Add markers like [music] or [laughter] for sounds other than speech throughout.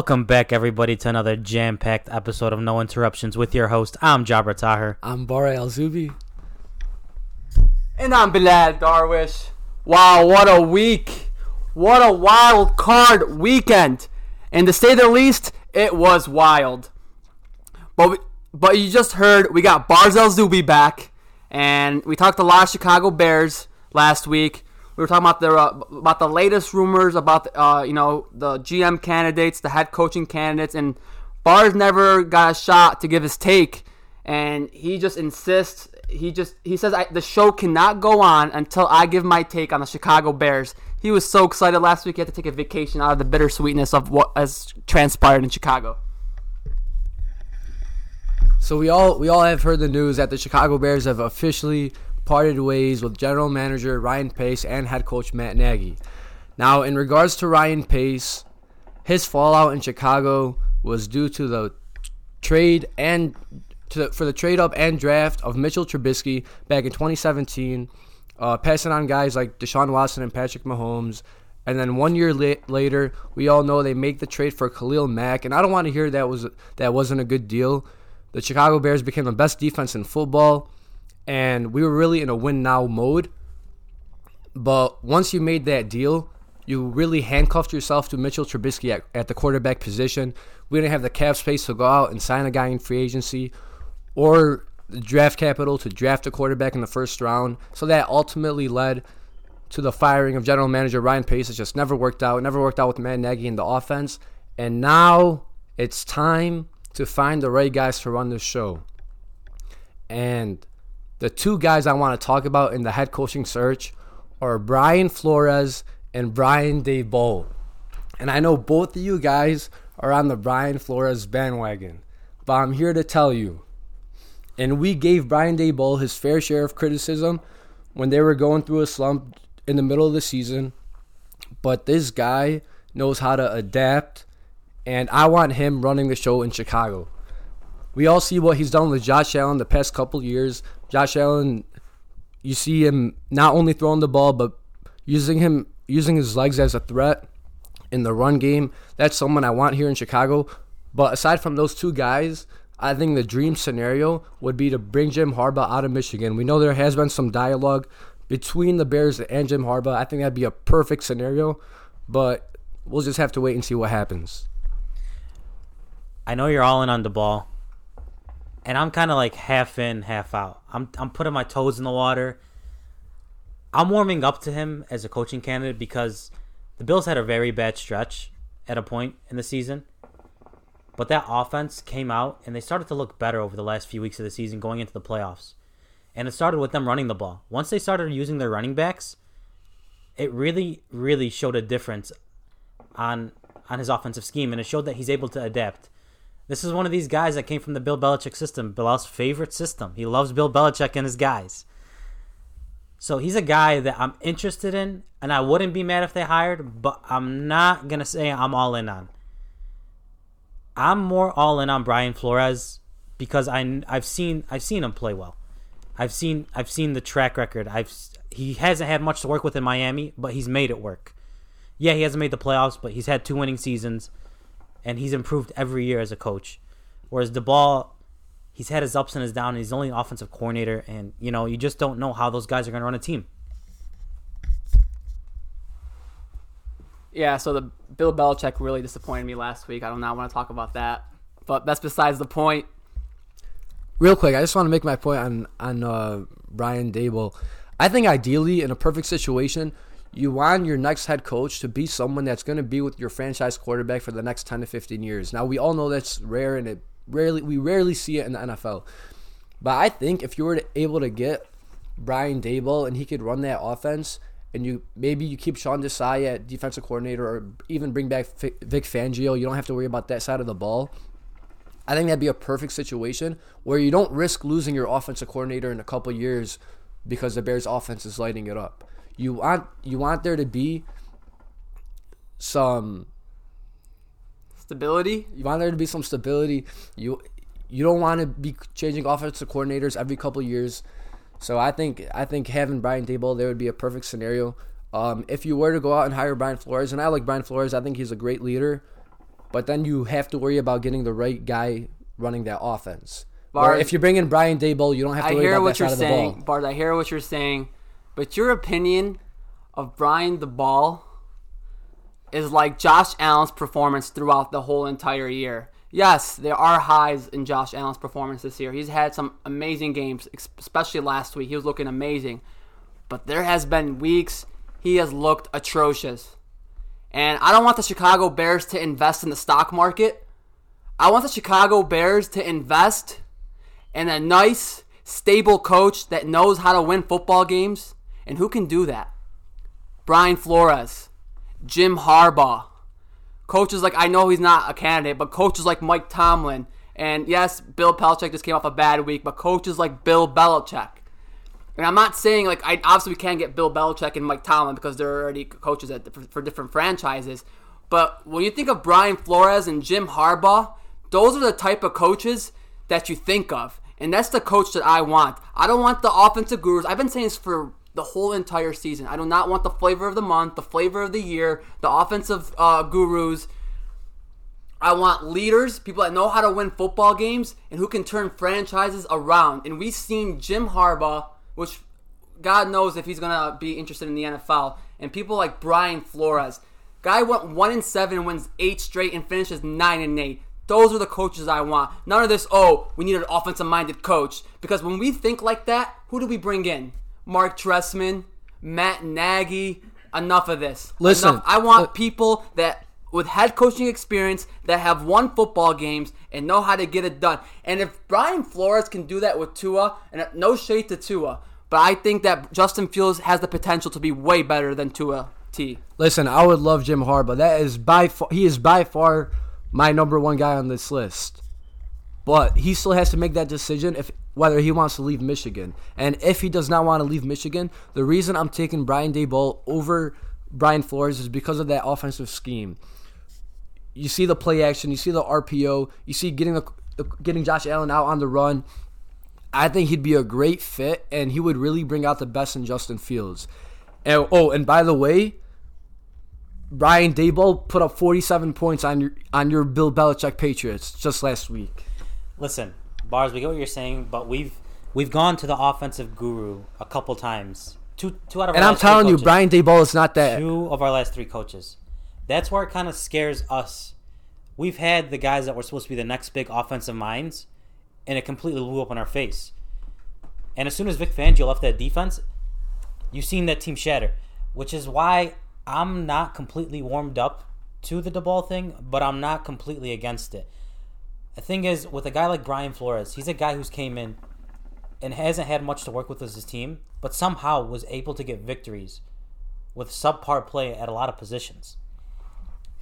Welcome back, everybody, to another jam-packed episode of No Interruptions with your host. I'm Jabra Taher. I'm Bara Al Zubi. And I'm Bilal Darwish. Wow, what a week. What a wild card weekend. And to say the least, it was wild. But we, but you just heard we got Barzell Zubi back, and we talked a lot of Chicago Bears last week. We were talking about the uh, about the latest rumors about uh, you know the GM candidates, the head coaching candidates, and Bars never got a shot to give his take, and he just insists. He just he says the show cannot go on until I give my take on the Chicago Bears. He was so excited last week he had to take a vacation out of the bittersweetness of what has transpired in Chicago. So we all we all have heard the news that the Chicago Bears have officially parted ways with general manager Ryan Pace and head coach Matt Nagy. Now, in regards to Ryan Pace, his fallout in Chicago was due to the trade and the, for the trade up and draft of Mitchell Trubisky back in 2017, uh, passing on guys like Deshaun Watson and Patrick Mahomes. And then one year la- later, we all know they make the trade for Khalil Mack, and I don't want to hear that was that wasn't a good deal. The Chicago Bears became the best defense in football, and we were really in a win now mode. But once you made that deal, you really handcuffed yourself to Mitchell Trubisky at, at the quarterback position. We didn't have the cap space to go out and sign a guy in free agency or the draft capital to draft a quarterback in the first round. So that ultimately led to the firing of general manager Ryan Pace. It just never worked out. It never worked out with Matt Nagy in the offense. And now it's time to find the right guys to run the show. And the two guys I want to talk about in the head coaching search are Brian Flores and Brian Daboll. And I know both of you guys are on the Brian Flores bandwagon, but I'm here to tell you. And we gave Brian Daboll his fair share of criticism when they were going through a slump in the middle of the season. But this guy knows how to adapt, and I want him running the show in Chicago. We all see what he's done with Josh Allen the past couple years. Josh Allen, you see him not only throwing Daboll, but using him using his legs as a threat in the run game. That's someone I want here in Chicago. But aside from those two guys, I think the dream scenario would be to bring Jim Harbaugh out of Michigan. We know there has been some dialogue between the Bears and Jim Harbaugh. I think that'd be a perfect scenario, but we'll just have to wait and see what happens. I know you're all in on the ball, and I'm kind of like half in, half out. I'm I'm putting my toes in the water. I'm warming up to him as a coaching candidate because the Bills had a very bad stretch at a point in the season. But that offense came out and they started to look better over the last few weeks of the season going into the playoffs. And it started with them running the ball. Once they started using their running backs, it really, really showed a difference on on his offensive scheme and it showed that he's able to adapt. This is one of these guys that came from the Bill Belichick system, Bilal's favorite system. He loves Bill Belichick and his guys. So he's a guy that I'm interested in, and I wouldn't be mad if they hired, but I'm not gonna say I'm all in on. I'm more all in on Brian Flores because I I've seen I've seen him play well. I've seen I've seen the track record. I've he hasn't had much to work with in Miami, but he's made it work. Yeah, he hasn't made the playoffs, but he's had two winning seasons, and he's improved every year as a coach. Whereas Daboll, he's had his ups and his downs. And he's only an offensive coordinator, and you know you just don't know how those guys are going to run a team. Yeah, so the Bill Belichick really disappointed me last week. I do not want to talk about that, but that's besides the point. Real quick, I just want to make my point on on uh, Brian Daboll. I think ideally, in a perfect situation, you want your next head coach to be someone that's going to be with your franchise quarterback for the next 10 to 15 years. Now, we all know that's rare and it rarely we rarely see it in the NFL. But I think if you were able to get Brian Daboll and he could run that offense and you maybe you keep Sean Desai at defensive coordinator or even bring back Vic Fangio, you don't have to worry about that side of the ball. I think that'd be a perfect situation where you don't risk losing your offensive coordinator in a couple years because the Bears offense is lighting it up. You want you want there to be some Stability. you want there to be some stability. You you don't want to be changing offensive coordinators every couple years. So I think I think having Brian Daboll there would be a perfect scenario. Um, if you were to go out and hire Brian Flores, and I like Brian Flores, I think he's a great leader. but then you have to worry about getting the right guy running that offense. Or if you bring in Brian Daboll, you don't have to I worry about that side of the ball. Bart. I hear what you're saying, but your opinion of Brian Daboll is like Josh Allen's performance throughout the whole entire year. Yes, there are highs in Josh Allen's performance this year. He's had some amazing games, especially last week. He was looking amazing, but there has been weeks he has looked atrocious. And I don't want the Chicago Bears to invest in the stock market. I want the Chicago Bears to invest in a nice, stable coach that knows how to win football games. And who can do that? Brian Flores, Jim Harbaugh, coaches like I know he's not a candidate, but coaches like Mike Tomlin, and yes, Bill Belichick just came off a bad week, but coaches like Bill Belichick. And I'm not saying like I obviously we can't get Bill Belichick and Mike Tomlin because they're already coaches at, for, for different franchises. But when you think of Brian Flores and Jim Harbaugh, those are the type of coaches that you think of, and that's the coach that I want. I don't want the offensive gurus. I've been saying this for the whole entire season. I do not want the flavor of the month, the flavor of the year, the offensive uh, gurus. I want leaders, people that know how to win football games and who can turn franchises around. And we've seen Jim Harbaugh, which God knows if he's gonna be interested in the NFL, and people like Brian Flores. Guy went one and seven, wins eight straight, and finishes nine and eight. Those are the coaches I want. None of this. Oh, we need an offensive-minded coach. Because when we think like that, who do we bring in? Mark Trestman, Matt Nagy. Enough of this. Listen, Enough. I want look- people that with head coaching experience that have won football games and know how to get it done. And if Brian Flores can do that with Tua, and uh, no shade to Tua, but I think that Justin Fields has the potential to be way better than Tua T. Listen, I would love Jim Harbaugh. That is by far, he is by far my number one guy on this list. But he still has to make that decision if whether he wants to leave Michigan. And if he does not want to leave Michigan, the reason I'm taking Brian Daboll over Brian Flores is because of that offensive scheme. You see the play action, you see the RPO, you see getting the getting Josh Allen out on the run. I think he'd be a great fit, and he would really bring out the best in Justin Fields. And, oh, and by the way, Brian Daboll put up 47 points on your on your Bill Belichick Patriots just last week. Listen, bars. We get what you're saying, but we've we've gone to the offensive guru a couple times. Two two out of And our I'm last three telling you. Brian Daboll is not that. two of our last three coaches. That's where it kind of scares us. We've had the guys that were supposed to be the next big offensive minds, and it completely blew up in our face. And as soon as Vic Fangio left that defense, you've seen that team shatter, which is why I'm not completely warmed up to the Daboll thing, but I'm not completely against it. The thing is, with a guy like Brian Flores, he's a guy who's came in and hasn't had much to work with as his team, but somehow was able to get victories with subpar play at a lot of positions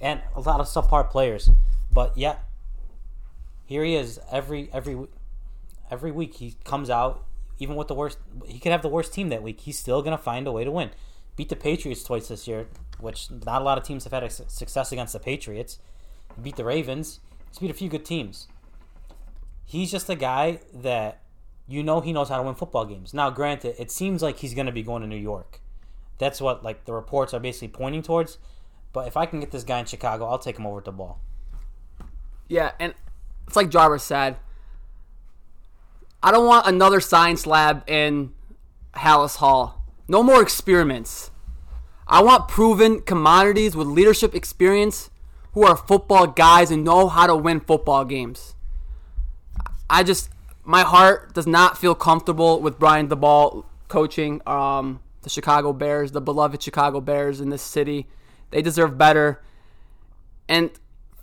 and a lot of subpar players. But yet, here he is every every every week. He comes out even with the worst. He could have the worst team that week. He's still gonna find a way to win. Beat the Patriots twice this year, which not a lot of teams have had success against the Patriots. Beat the Ravens. He's beat a few good teams. He's just a guy that you know he knows how to win football games. Now, granted, it seems like he's gonna be going to New York. That's what like the reports are basically pointing towards. But if I can get this guy in Chicago, I'll take him over Daboll. Yeah, and it's like Jarvis said. I don't want another science lab in Halas Hall. No more experiments. I want proven commodities with leadership experience who are football guys and know how to win football games. I just my heart does not feel comfortable with Brian Daboll coaching um, the Chicago Bears, the beloved Chicago Bears in this city. They deserve better. And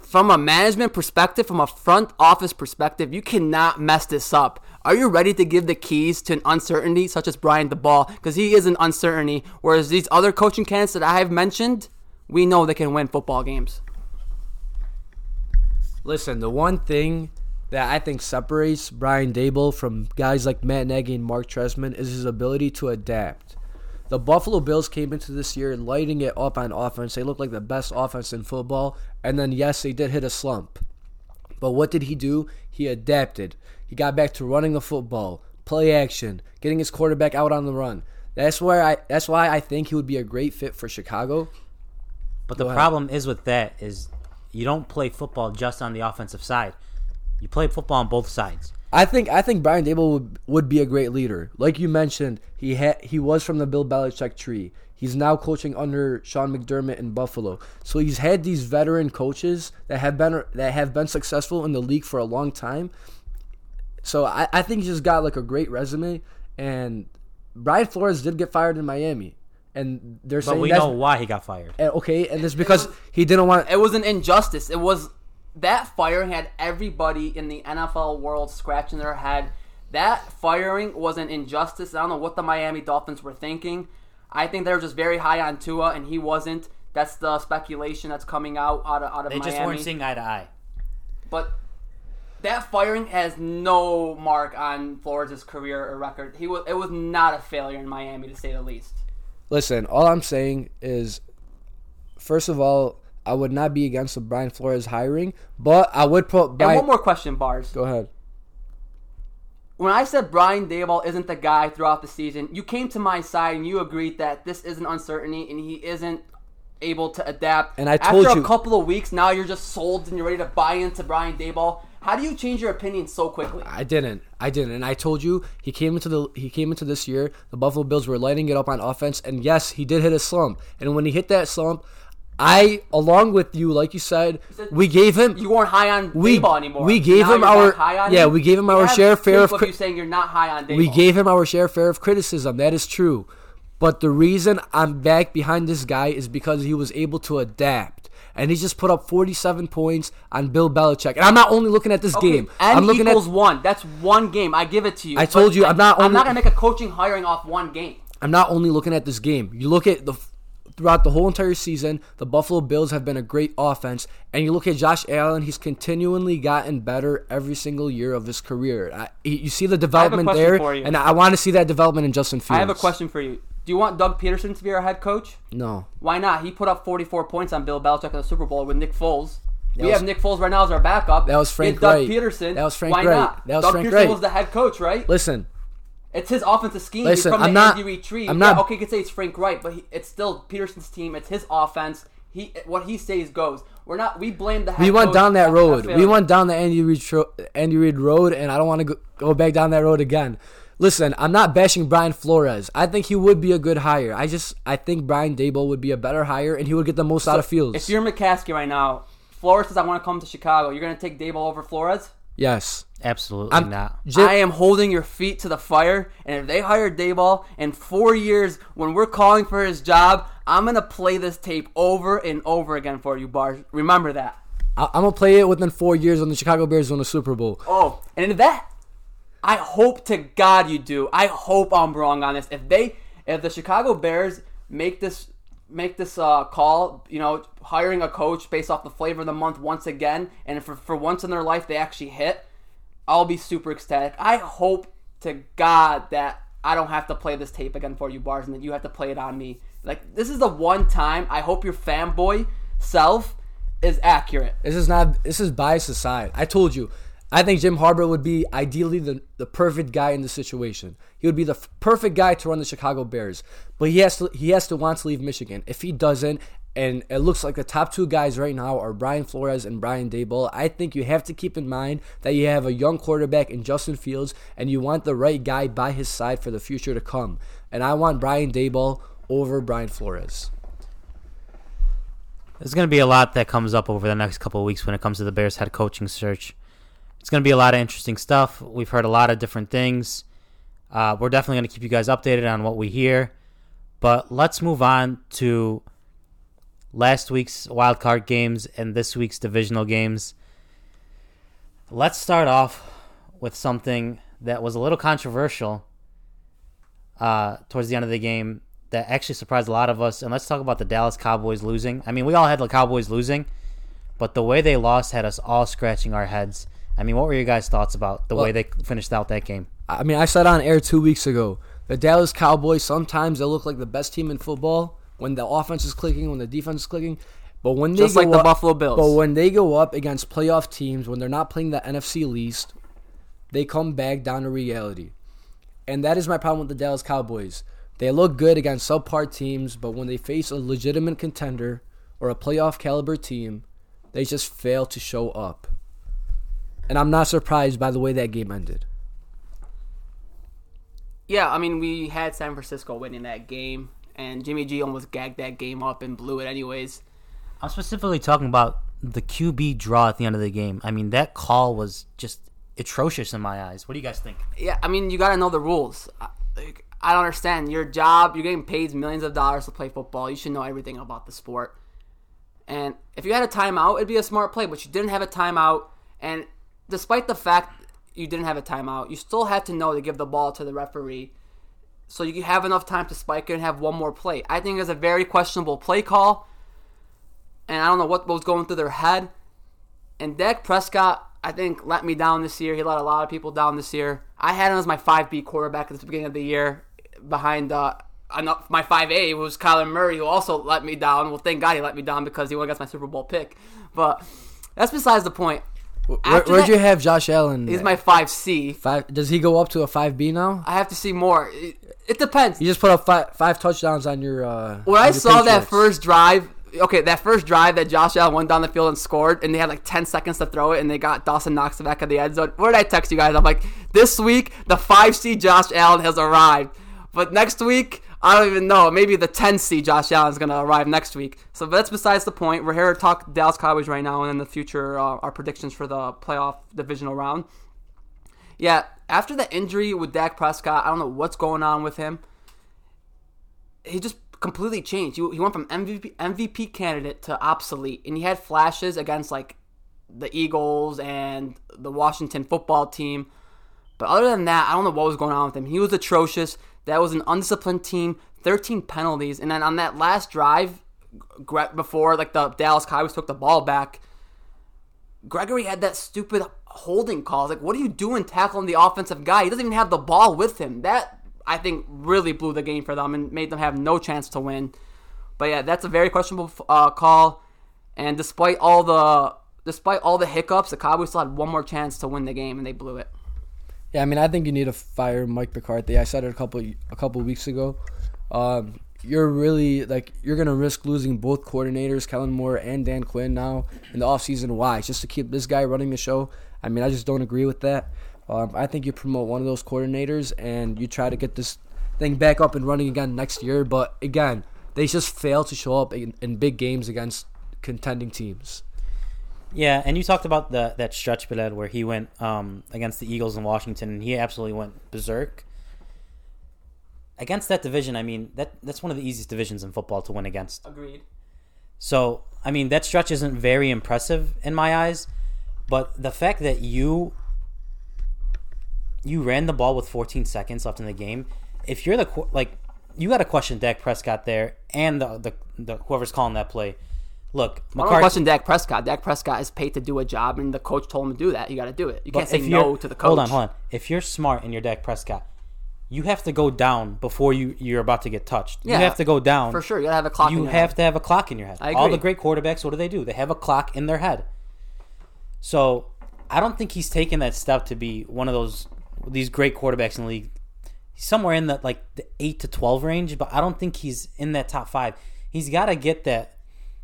from a management perspective, from a front office perspective, you cannot mess this up. Are you ready to give the keys to an uncertainty such as Brian Daboll? Because he is an uncertainty. Whereas these other coaching candidates that I have mentioned, we know they can win football games. Listen, the one thing that I think separates Brian Daboll from guys like Matt Nagy and Mark Trestman is his ability to adapt. The Buffalo Bills came into this year lighting it up on offense. They looked like the best offense in football. And then, yes, they did hit a slump. But what did he do? He adapted. He got back to running the football, play action, getting his quarterback out on the run. That's where I. That's why I think he would be a great fit for Chicago. But the problem is with that is you don't play football just on the offensive side. You play football on both sides. I think I think Brian Daboll would, would be a great leader. Like you mentioned, he had he was from the Bill Belichick tree. He's now coaching under Sean McDermott in Buffalo. So he's had these veteran coaches that have been that have been successful in the league for a long time. So I, I think he's just got like a great resume. And Brian Flores did get fired in Miami, and they're But saying we that's know why he got fired. and- okay, and it's because he didn't want. It was an injustice. It was that firing had everybody in the NFL world scratching their head. That firing was an injustice. I don't know what the Miami Dolphins were thinking. I think they were just very high on Tua, and he wasn't. That's the speculation that's coming out out of, out of They Miami. just weren't seeing eye to eye. But that firing has no mark on Flores' career or record. He was it was not a failure in Miami to say the least. Listen, all I'm saying is, first of all, I would not be against the Brian Flores hiring, but I would put And one more question, Bars. Go ahead. When I said Brian Daboll isn't the guy throughout the season, you came to my side and you agreed that this is an uncertainty and he isn't able to adapt. And I told After you- a couple of weeks, now you're just sold and you're ready to buy into Brian Daboll. How do you change your opinion so quickly? I didn't. I didn't. And I told you he came into the he came into this year. The Buffalo Bills were lighting it up on offense, and yes, he did hit a slump. And when he hit that slump, I, along with you, like you said, said we gave him. You weren't high on We- Daboll anymore. we gave Now him our- high on yeah, him? we gave him our share fair of cri- you saying you're not high on Daboll. we gave him our share fair of criticism. That is true. But the reason I'm back behind this guy is because he was able to adapt. And he just put up 47 points on Bill Belichick. And I'm not only looking at this Okay, game. I'm looking equals at one. That's one game. I give it to you. I told you, I'm not I'm not gonna make a coaching hiring off one game. I'm not only looking at this game. You look at the throughout the whole entire season, the Buffalo Bills have been a great offense, and you look at Josh Allen. He's continually gotten better every single year of his career. I, you see the development there, and I want to see that development in Justin Fields. I have a question for you. Do you want Doug Pederson to be our head coach? No, Why not? He put up 44 points on Bill Belichick in the Super Bowl with Nick Foles. we was- have Nick Foles right now as our backup. That was Frank Doug Reich. Pederson. That was Frank Why Reich. not? That was Doug Frank Pederson Reich. was the head coach, right? listen. It's his offensive scheme. Listen, I'm the not- Andy Reid tree. I'm Yeah, not- okay, you could say it's Frank Reich, but he, it's still Pederson's team. It's his offense. He what he says goes. We're not. We blame the. Head We went down that road. We went down the Andy Reid, Andy Reid road, and I don't want to go, go back down that road again. Listen, I'm not bashing Brian Flores. I think he would be a good hire. I just I think Brian Daboll would be a better hire, and he would get the most out of Fields. If you're McCaskey right now, Flores says I want to come to Chicago. You're gonna take Daboll over Flores? yes, Absolutely I'm not. Jim- I am holding your feet to the fire, and if they hire Daboll in four years, when we're calling for his job, I'm gonna play this tape over and over again for you, Bar. Remember that. I, I'm gonna play it within four years when the Chicago Bears win the Super Bowl. Oh, and if that, I hope to God you do. I hope I'm wrong on this. If they, if the Chicago Bears make this, make this uh, call, you know, hiring a coach based off the flavor of the month once again, and for for once in their life they actually hit, I'll be super ecstatic. I hope to God that I don't have to play this tape again for you, Bars, and that you have to play it on me. Like this is the one time I hope your fanboy self is accurate. This is not. This is bias aside. I told you. I think Jim Harbaugh would be ideally the, the perfect guy in the situation. He would be the f- perfect guy to run the Chicago Bears. But he has to he has to want to leave Michigan. If he doesn't, and it looks like the top two guys right now are Brian Flores and Brian Daboll, I think you have to keep in mind that you have a young quarterback in Justin Fields, and you want the right guy by his side for the future to come. And I want Brian Daboll over Brian Flores. There's going to be a lot that comes up over the next couple of weeks when it comes to the Bears head coaching search. It's going to be a lot of interesting stuff. We've heard a lot of different things. Uh, we're definitely going to keep you guys updated on what we hear. But let's move on to last week's wild card games and this week's divisional games. Let's start off with something that was a little controversial uh, towards the end of the game that actually surprised a lot of us. And let's talk about the Dallas Cowboys losing. I mean, we all had the Cowboys losing, but the way they lost had us all scratching our heads. I mean, what were your guys' thoughts about the Well- way they finished out that game? I mean, I said on air two weeks ago, the Dallas Cowboys sometimes they look like the best team in football when the offense is clicking, when the defense is clicking. But when they Just go like the up, Buffalo Bills. But when they go up against playoff teams, when they're not playing the NFC least, they come back down to reality. And that is my problem with the Dallas Cowboys. They look good against subpar teams, but when they face a legitimate contender or a playoff caliber team, They just fail to show up. And I'm not surprised by the way that game ended. Yeah, I mean, we had San Francisco winning that game, and Jimmy G almost gagged that game up and blew it anyways. I'm specifically talking about the QB draw at the end of the game. I mean, that call was just atrocious in my eyes. What do you guys think? Yeah, I mean, you got to know the rules. I- Like, I don't understand. Your job, you're getting paid millions of dollars to play football. You should know everything about the sport. And if you had a timeout, it'd be a smart play, but you didn't have a timeout. And despite the fact you didn't have a timeout, you still had to know to give the ball to the referee so you have enough time to spike it and have one more play. I think it's a very questionable play call. And I don't know what was going through their head. And Dak Prescott, I think, let me down this year. He let a lot of people down this year. I had him as my 5B quarterback at the beginning of the year behind uh, my 5A was Kyler Murray, who also let me down. Well, thank God he let me down because he went against my Super Bowl pick. But that's besides the point. Where, where'd that- you have Josh Allen? He's my 5C. five. Does he go up to a five B now? I have to see more. It, it depends. You just put up five five touchdowns on your. Uh, When on I your saw that first drive, okay, that first drive that Josh Allen went down the field and scored, and they had like 10 seconds to throw it, and they got Dawson Knox back of the end zone. Where did I text you guys? I'm like, this week, the 5C Josh Allen has arrived. But next week, I don't even know. Maybe the 10C Josh Allen is going to arrive next week. So that's besides the point. We're here to talk Dallas Cowboys right now, and in the future, uh, our predictions for the playoff divisional round. Yeah, after the injury with Dak Prescott, I don't know what's going on with him he just completely changed. He, he went from MVP MVP candidate to obsolete, and he had flashes against like the Eagles and the Washington football team. But other than that, I don't know what was going on with him. He was atrocious. That was an undisciplined team. 13 penalties, and then on that last drive, before like the Dallas Cowboys took the ball back, Gregory had that stupid holding call. Like, what are you doing tackling the offensive guy? He doesn't even have the ball with him. That I think really blew the game for them and made them have no chance to win. But yeah, that's a very questionable uh, call. And despite all the despite all the hiccups, the Cowboys still had one more chance to win the game, and they blew it. Yeah, I mean, I think you need to fire Mike McCarthy. I said it a couple a couple weeks ago. Um, you're really like you're gonna risk losing both coordinators, Kellen Moore and Dan Quinn, now in the offseason. Why? Just to keep this guy running the show? I mean, I just don't agree with that. Um, I think you promote one of those coordinators and you try to get this thing back up and running again next year. But again, they just fail to show up in, in big games against contending teams. Yeah, and you talked about the that stretch, Bilal, where he went um, against the Eagles in Washington, and he absolutely went berserk. Against that division, I mean that that's one of the easiest divisions in football to win against. Agreed. So, I mean, that stretch isn't very impressive in my eyes, but the fact that you you ran the ball with 14 seconds left in the game, if you're the like you got to question Dak Prescott there and the, the the whoever's calling that play. Look, I don't question Dak Prescott. Dak Prescott is paid to do a job, and the coach told him to do that. You got to do it. You can't say no to the coach. Hold on, hold on. If you're smart and you're Dak Prescott, you have to go down before you you're about to get touched. Yeah, you have to go down For sure, you gotta have a clock. in You have head. to have a clock in your head. I All the great quarterbacks, what do they do? They have a clock in their head. So I don't think he's taken that step to be one of those these great quarterbacks in the league. He's somewhere in the like the eight to twelve range, but I don't think he's in that top five. He's got to get that.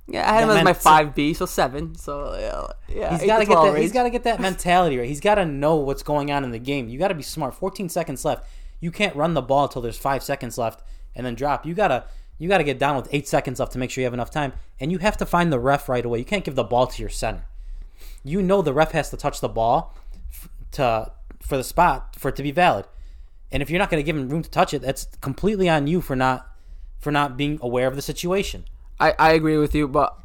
Yeah, I had him as my five B, so seven. So yeah, yeah. He's got to get that. He's got to get that mentality right. He's got to know what's going on in the game. You got to be smart. Fourteen seconds left. You can't run the ball until there's five seconds left and then drop. You gotta you gotta get down with eight seconds left to make sure you have enough time. And you have to find the ref right away. You can't give the ball to your center. You know the ref has to touch the ball f- to for the spot for it to be valid. And if you're not going to give him room to touch it, that's completely on you for not for not being aware of the situation. I, I agree with you, but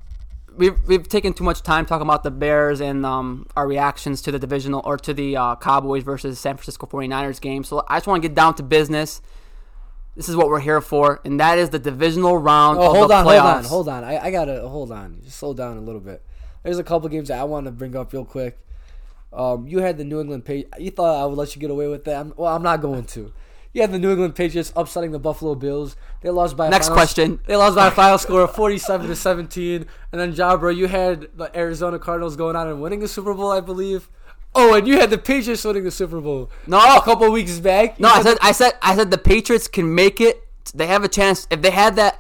we've we've taken too much time talking about the Bears and um, our reactions to the divisional or to the uh, Cowboys versus San Francisco 49ers game. So I just want to get down to business. This is what we're here for, and that is the divisional round Oh, of hold the on, playoffs. hold on, hold on. I, I gotta hold on. Just slow down a little bit. There's a couple games that I want to bring up real quick. Um, you had the New England Patriots. You thought I would let you get away with that. I'm, well, I'm not going to. You had the New England Patriots upsetting the Buffalo Bills. They lost by Next final- question. They lost by a final score of 47 to 17. And then Jabra, you had the Arizona Cardinals going on and winning the Super Bowl, I believe. Oh, and you had the Patriots winning the Super Bowl. No. a couple weeks back. No, I said I said I said the Patriots can make it. They have a chance if they had that.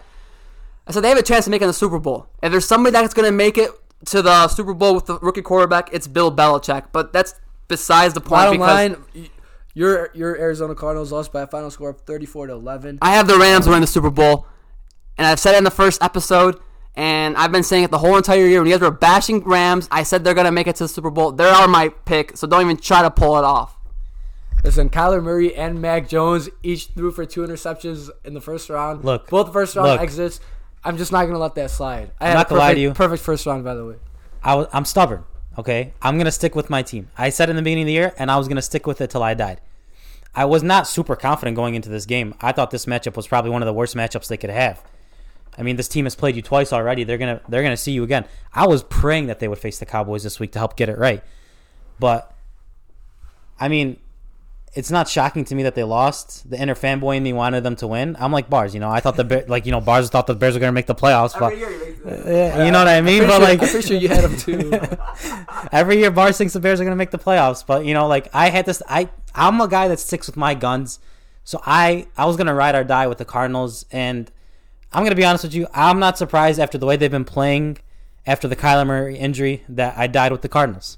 I said they have a chance of in the Super Bowl. If there's somebody that's going to make it to the Super Bowl with the rookie quarterback, it's Bill Belichick. But that's besides the point Bottom because line, your your Arizona Cardinals lost by a final score of 34 to 11. I have the Rams winning the Super Bowl, and I've said it in the first episode, and I've been saying it the whole entire year. When you guys were bashing Rams, I said they're gonna make it to the Super Bowl. They are my pick, so don't even try to pull it off. Listen, Kyler Murray and Mac Jones each threw for two interceptions in the first round. Look, both first round look. exits. I'm just not gonna let that slide. I I'm had not gonna lie to you. Perfect first round, by the way. I was, I'm stubborn. Okay, I'm gonna stick with my team. I said in the beginning of the year, and I was gonna stick with it till I died. I was not super confident going into this game. I thought this matchup was probably one of the worst matchups they could have. I mean, this team has played you twice already. They're gonna they're gonna see you again. I was praying that they would face the Cowboys this week to help get it right, but I mean, it's not shocking to me that they lost. The inner fanboy in me wanted them to win. I'm like Bars, you know. I thought the Bear, like you know Bars thought the Bears were gonna make the playoffs, but yeah, you know what I mean. Pretty But sure- like, I'm pretty sure you had them too. [laughs] Every year, Bars thinks the Bears are going to make the playoffs, but you know, like I had this. I I'm a guy that sticks with my guns, so I I was going to ride or die with the Cardinals, and I'm going to be honest with you. I'm not surprised after the way they've been playing after the Kyler Murray injury that I died with the Cardinals.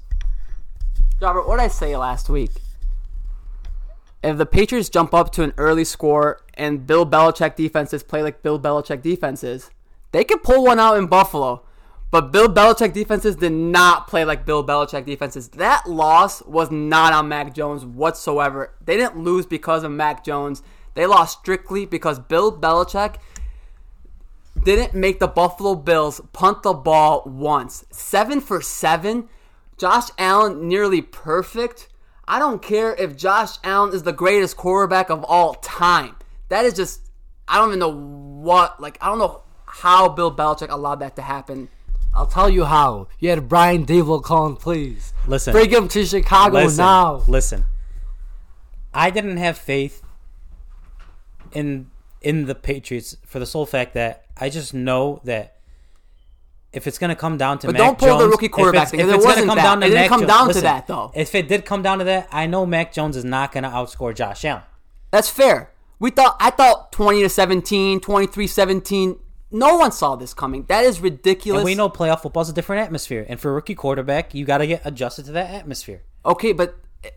Robert, what did I say last week? If the Patriots jump up to an early score and Bill Belichick defenses play like Bill Belichick defenses, they could pull one out in Buffalo. But Bill Belichick defenses did not play like Bill Belichick defenses. That loss was not on Mac Jones whatsoever. They didn't lose because of Mac Jones. They lost strictly because Bill Belichick didn't make the Buffalo Bills punt the ball once. Seven for seven. Josh Allen nearly perfect. I don't care if Josh Allen is the greatest quarterback of all time. That is just I don't even know what like I don't know how Bill Belichick allowed that to happen. I'll tell you how. You had Brian Daboll calling, please. Listen, Bring him to Chicago listen, now. listen. I didn't have faith in in the Patriots for the sole fact that I just know that if it's going to come down to But Mac don't pull the Jones- rookie if quarterback it's- thing. if There it's gonna come that. down to It didn't Mac come Jo- down to listen, that, though. If it did come down to that, I know Mac Jones is not going to outscore Josh Allen. That's fair. We thought I thought 20 to 17, 23-17. No one saw this coming. That is ridiculous. And we know playoff football is a different atmosphere, and for a rookie quarterback, you got to get adjusted to that atmosphere. Okay, but eh,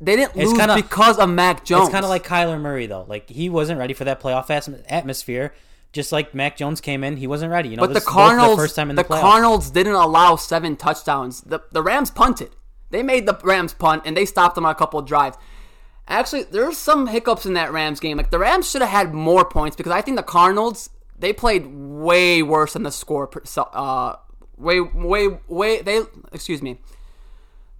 they didn't It's lose kinda- because of Mac Jones. It's kind of like Kyler Murray though. Like he wasn't ready for that playoff atmosphere. Just like Mac Jones came in, he wasn't ready. You know, But the Cardinals, the first time in the, the, playoffs. Cardinals didn't allow seven touchdowns. The the Rams punted. They made the Rams punt and they stopped them on a couple of drives. Actually, there's some hiccups in that Rams game. Like the Rams should have had more points because I think the Cardinals they played way worse than the score. Uh, way way way they excuse me.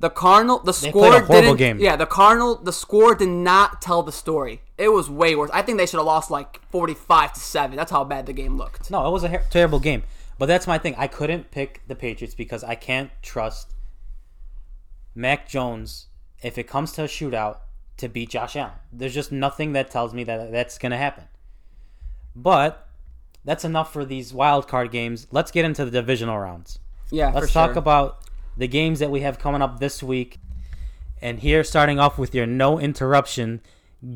The Cardinal the a score didn't game. yeah the Cardinal the score did not tell the story. It was way worse. I think they should have lost like 45 to 7. That's how bad the game looked. No, it was a her- terrible game. But that's my thing. I couldn't pick the Patriots because I can't trust Mac Jones if it comes to a shootout to beat Josh Allen. There's just nothing that tells me that that's going to happen. But that's enough for these wild card games. Let's get into the divisional rounds. Yeah, Let's talk sure. about the games that we have coming up this week. And here, starting off with your no interruption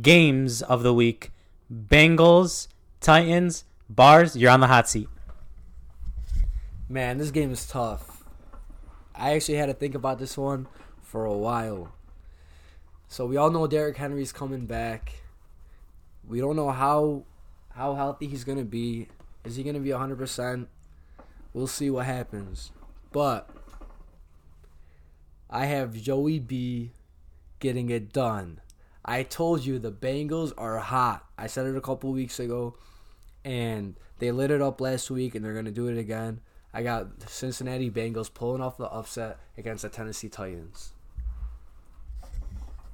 games of the week Bengals, Titans, Bars, you're on the hot seat. Man, this game is tough. I actually had to think about this one for a while. So we all know Derrick Henry's coming back. We don't know how how healthy he's gonna be. Is he gonna be hundred percent? We'll see what happens. But I have Joey B getting it done. I told you the Bengals are hot. I said it a couple weeks ago, and they lit it up last week, and they're gonna do it again. I got Cincinnati Bengals pulling off the upset against the Tennessee Titans.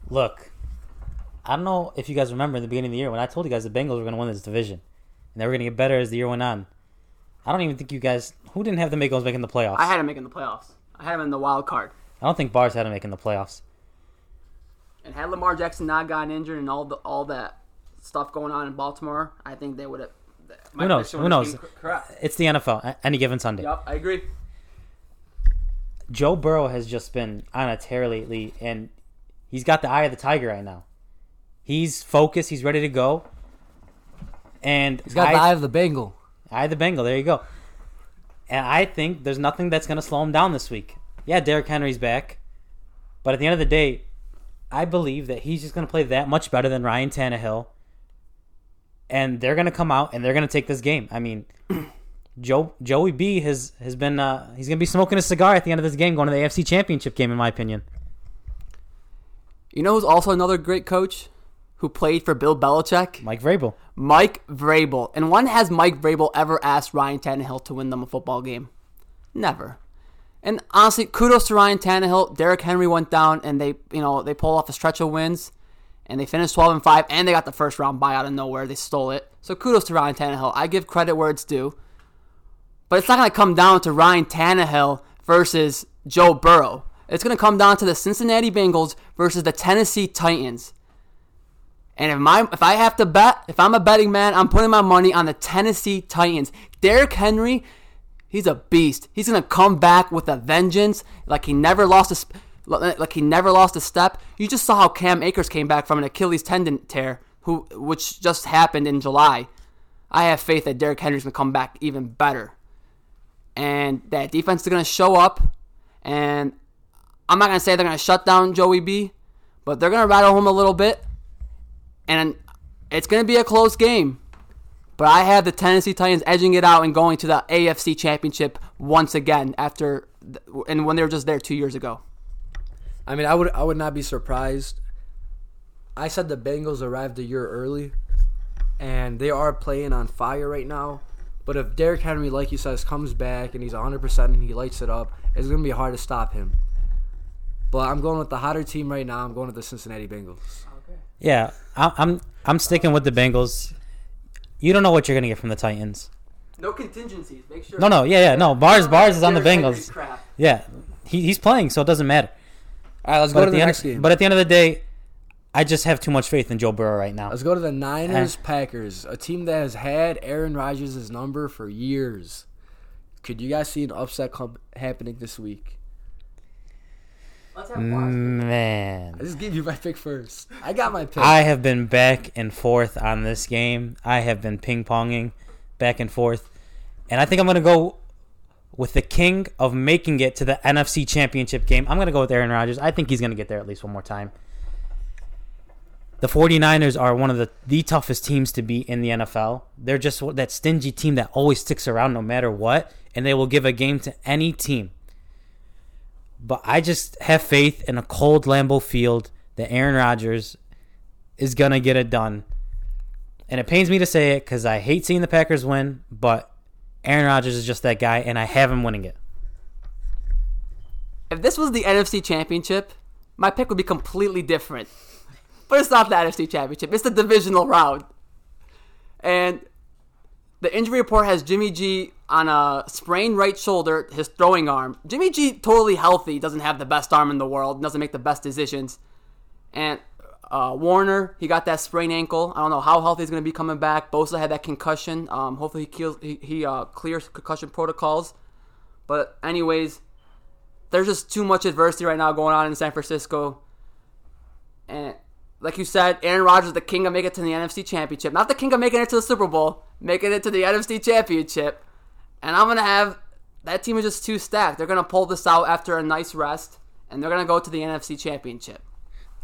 Look, I don't know if you guys remember in the beginning of the year when I told you guys the Bengals were going to win this division and they were going to get better as the year went on. I don't even think you guys who didn't have the Bengals making the playoffs. I had him making the playoffs. I had him in the wild card. I don't think Bars had them making the playoffs. And had Lamar Jackson not gotten injured and all the all that stuff going on in Baltimore, I think they would have. Who knows? Who knows? It's the NFL. Any given Sunday. Yep, I agree. Joe Burrow has just been on a tear lately, and he's got the eye of the tiger right now. He's focused. He's ready to go. And He's got I, the eye of the Bengal. eye of the Bengal. There you go. And I think there's nothing that's going to slow him down this week. Yeah, Derrick Henry's back. But at the end of the day, I believe that he's just going to play that much better than Ryan Tannehill. And they're going to come out and they're going to take this game. I mean, [clears throat] Joe Joey B has has been uh, he's going to be smoking a cigar at the end of this game going to the AFC Championship game in my opinion. You know who's also another great coach who played for Bill Belichick? Mike Vrabel. Mike Vrabel. And when has Mike Vrabel ever asked Ryan Tannehill to win them a football game? Never. And honestly, kudos to Ryan Tannehill. Derrick Henry went down, and they, you know, they pulled off a stretch of wins, and they finished 12 and 5, and they got the first round bye out of nowhere. They stole it. So kudos to Ryan Tannehill. I give credit where it's due. But it's not going to come down to Ryan Tannehill versus Joe Burrow. It's going to come down to the Cincinnati Bengals versus the Tennessee Titans. And if my if I have to bet, if I'm a betting man, I'm putting my money on the Tennessee Titans. Derrick Henry, he's a beast. He's gonna come back with a vengeance, like he never lost a sp- eh, like he never lost a step. You just saw how Cam Akers came back from an Achilles tendon tear, who which just happened in July. I have faith that Derrick Henry's gonna come back even better, and that defense is gonna show up. And I'm not gonna say they're gonna shut down Joey B, but they're gonna rattle him a little bit and it's to be a close game. But I have the Tennessee Titans edging it out and going to the AFC Championship once again after and when they were just there 2 years ago. I mean, I would I would not be surprised. I said the Bengals arrived a year early, and they are playing on fire right now. But if Derrick Henry, like you says, comes back and he's 100% and he lights it up, it's going to be hard to stop him. But I'm going with the hotter team right now. I'm going with the Cincinnati Bengals. Yeah, I- I'm I'm sticking with the Bengals. You don't know what you're gonna get from the Titans. No contingencies. Make sure. No, no, yeah, yeah, no. Bars, Bars is on the Bengals. Yeah, he, he's playing, so it doesn't matter. All right, let's But go to the, the end, next game. but at the end of the day, I just have too much faith in Joe Burrow right now. let's go to the Niners eh. Packers, a team that has had Aaron Rodgers' number for years. Could you guys see an upset come, happening this week? Let's have Mm. Man, I just gave you my pick first. I got my pick. I have been back and forth on this game. I have been ping ponging back and forth, and I think I'm gonna go with the king of making it to the NFC Championship game. I'm gonna go with Aaron Rodgers. I think he's gonna get there at least one more time. The 49ers are one of the, the toughest teams to beat in the NFL. They're just that stingy team that always sticks around no matter what, and they will give a game to any team. But I just have faith in a cold Lambeau field that Aaron Rodgers is going to get it done. And it pains me to say it because I hate seeing the Packers win, but Aaron Rodgers is just that guy, and I have him winning it. If this was the NFC Championship, my pick would be completely different. But it's not the NFC Championship. It's the divisional round. And the injury report has Jimmy G on a sprained right shoulder, his throwing arm. Jimmy G totally healthy, doesn't have the best arm in the world, doesn't make the best decisions. And uh, Warner, he got that sprained ankle. I don't know how healthy he's going to be coming back. Bosa had that concussion. Um, hopefully he, kills, he, he uh, clears concussion protocols. But anyways, there's just too much adversity right now going on in San Francisco. And like you said, Aaron Rodgers the king of making it to the NFC Championship. Not the king of making it to the Super Bowl, making it to the NFC Championship. And I'm going to have that team is just too stacked. They're going to pull this out after a nice rest, and they're going to go to the NFC Championship.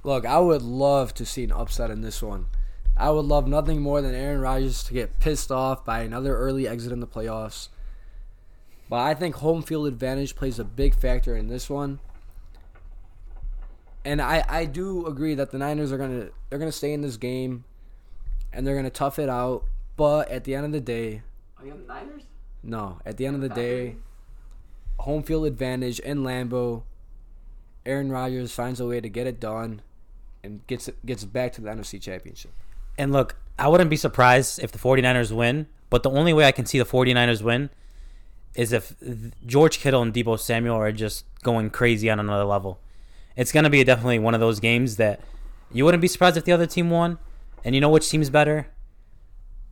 Look, I would love to see an upset in this one. I would love nothing more than Aaron Rodgers to get pissed off by another early exit in the playoffs. But I think home field advantage plays a big factor in this one. And I, I do agree that the Niners are gonna they're gonna stay in this game and they're gonna tough it out. But at the end of the day, Are you on the Niners? no. At the end of the day, home field advantage in Lambeau. Aaron Rodgers finds a way to get it done and gets gets back to the NFC Championship. And look, I wouldn't be surprised if the 49ers win, but the only way I can see the 49ers win is if George Kittle and Deebo Samuel are just going crazy on another level. It's going to be definitely one of those games that you wouldn't be surprised if the other team won, and you know which team's better.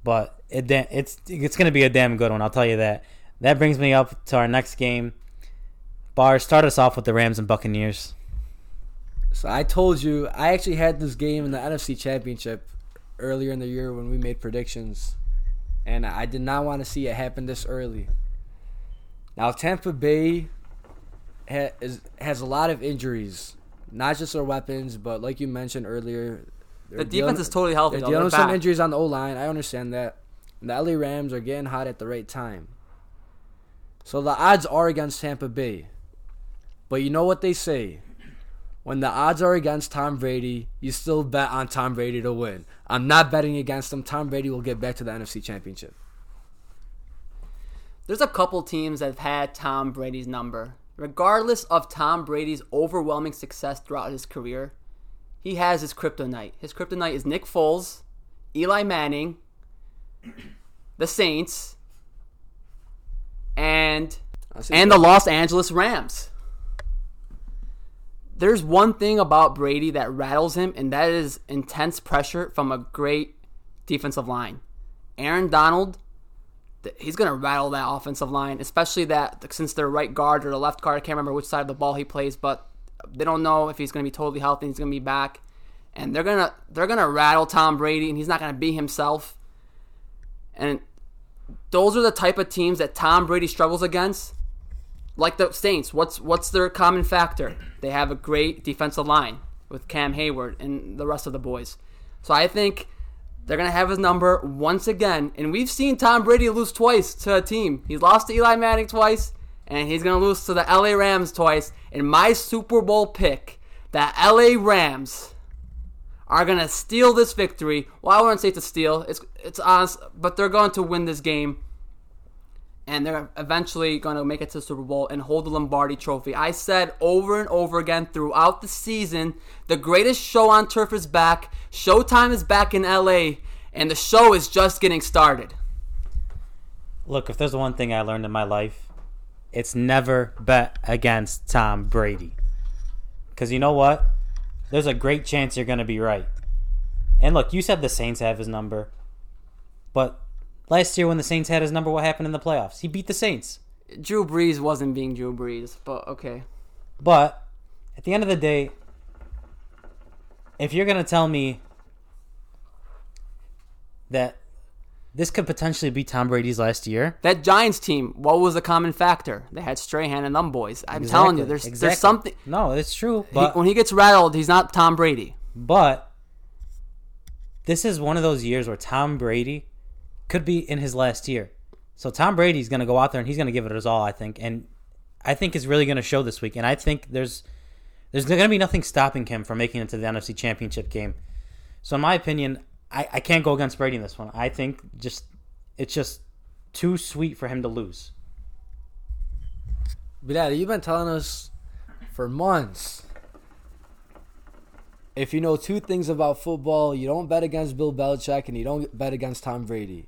But it it's it's going to be a damn good one, I'll tell you that. That brings me up to our next game. Bar, start us off with the Rams and Buccaneers. So I told you I actually had this game in the NFC Championship earlier in the year when we made predictions, and I did not want to see it happen this early. Now Tampa Bay ha- is, has a lot of injuries, not just their weapons, but like you mentioned earlier, The defense is totally healthy. They're though. dealing They're with some back. injuries on the O line. I understand that. And the LA Rams are getting hot at the right time. So the odds are against Tampa Bay. But you know what they say? When the odds are against Tom Brady, you still bet on Tom Brady to win. I'm not betting against him. Tom Brady will get back to the NFC Championship. There's a couple teams that have had Tom Brady's number. Regardless of Tom Brady's overwhelming success throughout his career, he has his kryptonite. His kryptonite is Nick Foles, Eli Manning, the Saints, and and the Los Angeles Rams. There's one thing about Brady that rattles him, and that is intense pressure from a great defensive line. Aaron Donald, he's going to rattle that offensive line, especially that since their right guard or the left guard, I can't remember which side of the ball he plays, but they don't know if he's going to be totally healthy he's going to be back. And they're going to they're going to rattle Tom Brady and he's not going to be himself. And those are the type of teams that Tom Brady struggles against like the Saints, what's what's their common factor? They have a great defensive line with Cam Heyward and the rest of the boys. So I think they're gonna have his number once again. And we've seen Tom Brady lose twice to a team. He's lost to Eli Manning twice, and he's gonna lose to the LA Rams twice. In my Super Bowl pick, the LA Rams are gonna steal this victory. Well, I wouldn't say it's a steal. It's it's honest, but they're going to win this game and they're eventually going to make it to the Super Bowl and hold the Lombardi Trophy. I said over and over again throughout the season, the greatest show on turf is back. Showtime is back in LA, and the show is just getting started. Look, if there's one thing I learned in my life, it's never bet against Tom Brady. Because you know what? There's a great chance you're going to be right. And look, you said the Saints have his number. But last year when the Saints had his number, what happened in the playoffs? He beat the Saints. Drew Brees wasn't being Drew Brees, but okay. But at the end of the day, if you're going to tell me that this could potentially be Tom Brady's last year, That Giants team, what was the common factor? They had Strahan and them boys. I'm telling you, there's Exactly. there's something. No, it's true. he- when he gets rattled, he's not Tom Brady. But this is one of those years where Tom Brady could be in his last year. So Tom Brady's going to go out there and he's going to give it his all, I think. And I think is really going to show this week. And I think there's there's going to be nothing stopping him from making it to the NFC Championship game. So in my opinion, I, I can't go against Brady in this one. I think just it's just too sweet for him to lose. But yeah, you've been telling us for months. If you know two things about football, you don't bet against Bill Belichick and you don't bet against Tom Brady.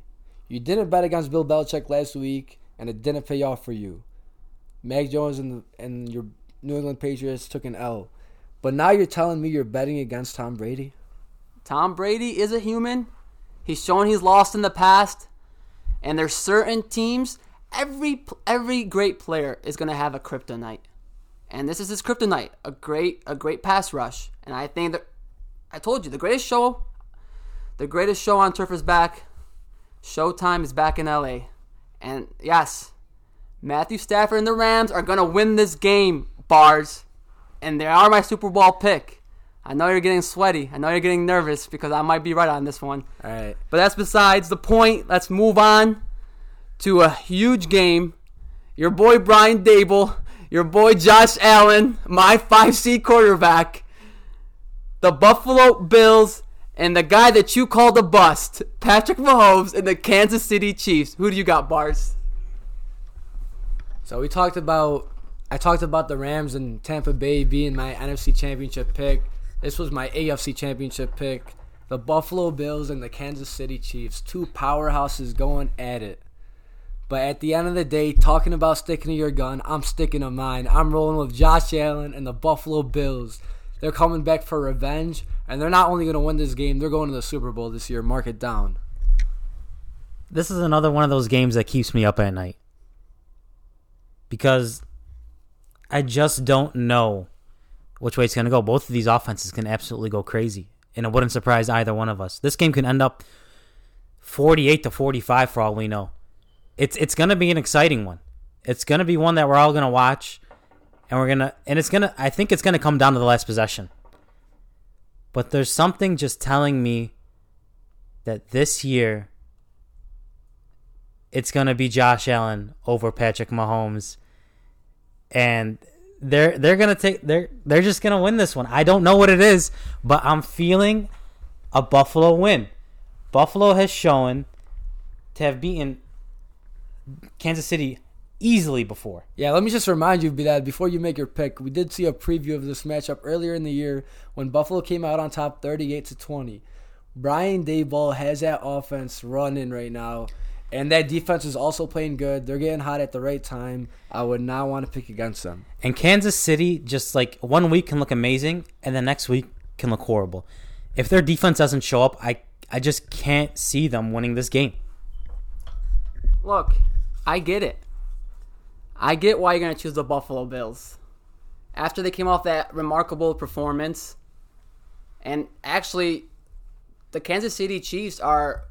You didn't bet against Bill Belichick last week, and it didn't pay off for you. Mac Jones and and your New England Patriots took an L, but now you're telling me you're betting against Tom Brady. Tom Brady is a human. He's shown he's lost in the past, and there's certain teams. Every every great player is gonna have a kryptonite, and this is his kryptonite. A great a great pass rush, and I think that I told you the greatest show, the greatest show on turf is back. Showtime is back in LA, and yes, Matthew Stafford and the Rams are gonna win this game, bars, and they are my Super Bowl pick. I know you're getting sweaty. I know you're getting nervous because I might be right on this one. All right. But that's besides the point. Let's move on to a huge game. Your boy Brian Daboll, your boy Josh Allen, my 5C quarterback, the Buffalo Bills, and the guy that you called a bust, Patrick Mahomes, and the Kansas City Chiefs. Who do you got, Bars? So we talked about I talked about the Rams and Tampa Bay being my NFC championship pick. This was my AFC championship pick. The Buffalo Bills and the Kansas City Chiefs, two powerhouses going at it. But at the end of the day, talking about sticking to your gun, I'm sticking to mine. I'm rolling with Josh Allen and the Buffalo Bills. They're coming back for revenge, and they're not only going to win this game, they're going to the Super Bowl this year. Mark it down. This is another one of those games that keeps me up at night. Because I just don't know which way it's going to go. Both of these offenses can absolutely go crazy. And it wouldn't surprise either one of us. This game can end up 48 to 45 for all we know. It's it's going to be an exciting one. It's gonna be one that we're all gonna watch, and we're gonna and it's gonna. I think it's gonna come down to the last possession. But there's something just telling me that this year it's gonna be Josh Allen over Patrick Mahomes, and they're they're gonna take they're they're just gonna win this one. I don't know what it is, but I'm feeling a Buffalo win. Buffalo has shown to have beaten Kansas City easily before. Yeah, let me just remind you, that before you make your pick, we did see a preview of this matchup earlier in the year when Buffalo came out on top 38 to 20. Brian Daboll has that offense running right now. And that defense is also playing good. They're getting hot at the right time. I would not want to pick against them. And Kansas City just like one week can look amazing and the next week can look horrible. If their defense doesn't show up, I I just can't see them winning this game. Look, I get it. I get why you're going to choose the Buffalo Bills. After they came off that remarkable performance, and actually, the Kansas City Chiefs are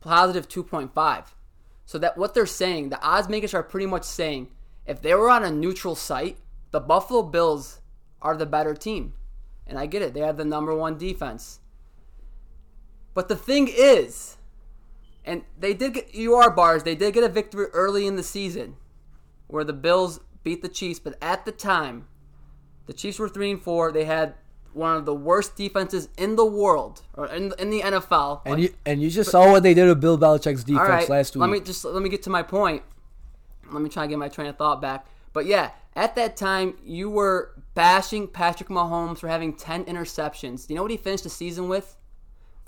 positive 2.5. So that what they're saying, the odds makers are pretty much saying, if they were on a neutral site, the Buffalo Bills are the better team. And I get it, they have the number one defense. But the thing is, and they did get UR bars, they did get a victory early in the season where the Bills beat the Chiefs, but at the time, the Chiefs were 3 and 4. They had one of the worst defenses in the world or in, in the NFL. And you and you just saw what they did with Bill Belichick's defense right, last week. Let me just let me get to my point. Let me try and get my train of thought back. But yeah, at that time you were bashing Patrick Mahomes for having 10 interceptions. Do you know what he finished the season with?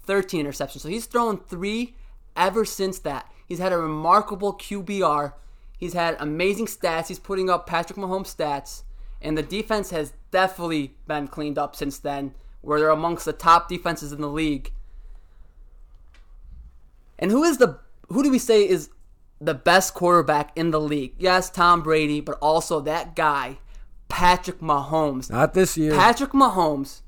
13 interceptions. So he's thrown 3 ever since that. He's had a remarkable QBR. He's had amazing stats. He's putting up Patrick Mahomes stats. And the defense has definitely been cleaned up since then, where they're amongst the top defenses in the league. And who is the who do we say is the best quarterback in the league? Yes, Tom Brady, but also that guy, Patrick Mahomes. Not this year. Patrick Mahomes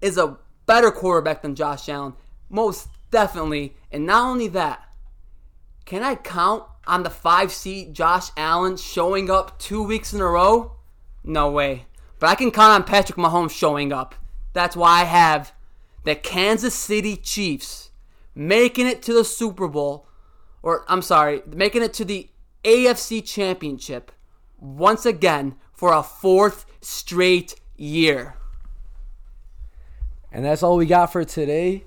is a better quarterback than Josh Allen, most definitely. And not only that, can I count on the five seat Josh Allen showing up two weeks in a row? No way. But I can count on Patrick Mahomes showing up. That's why I have the Kansas City Chiefs making it to the Super Bowl, or I'm sorry, making it to the AFC Championship once again for a fourth straight year. And that's all we got for today.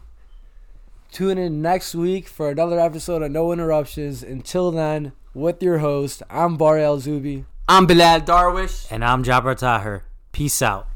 Tune in next week for another episode of No Interruptions. Until then, with your host, I'm Bar El Zubi. I'm Bilal Darwish. And I'm Jabbar Taher. Peace out.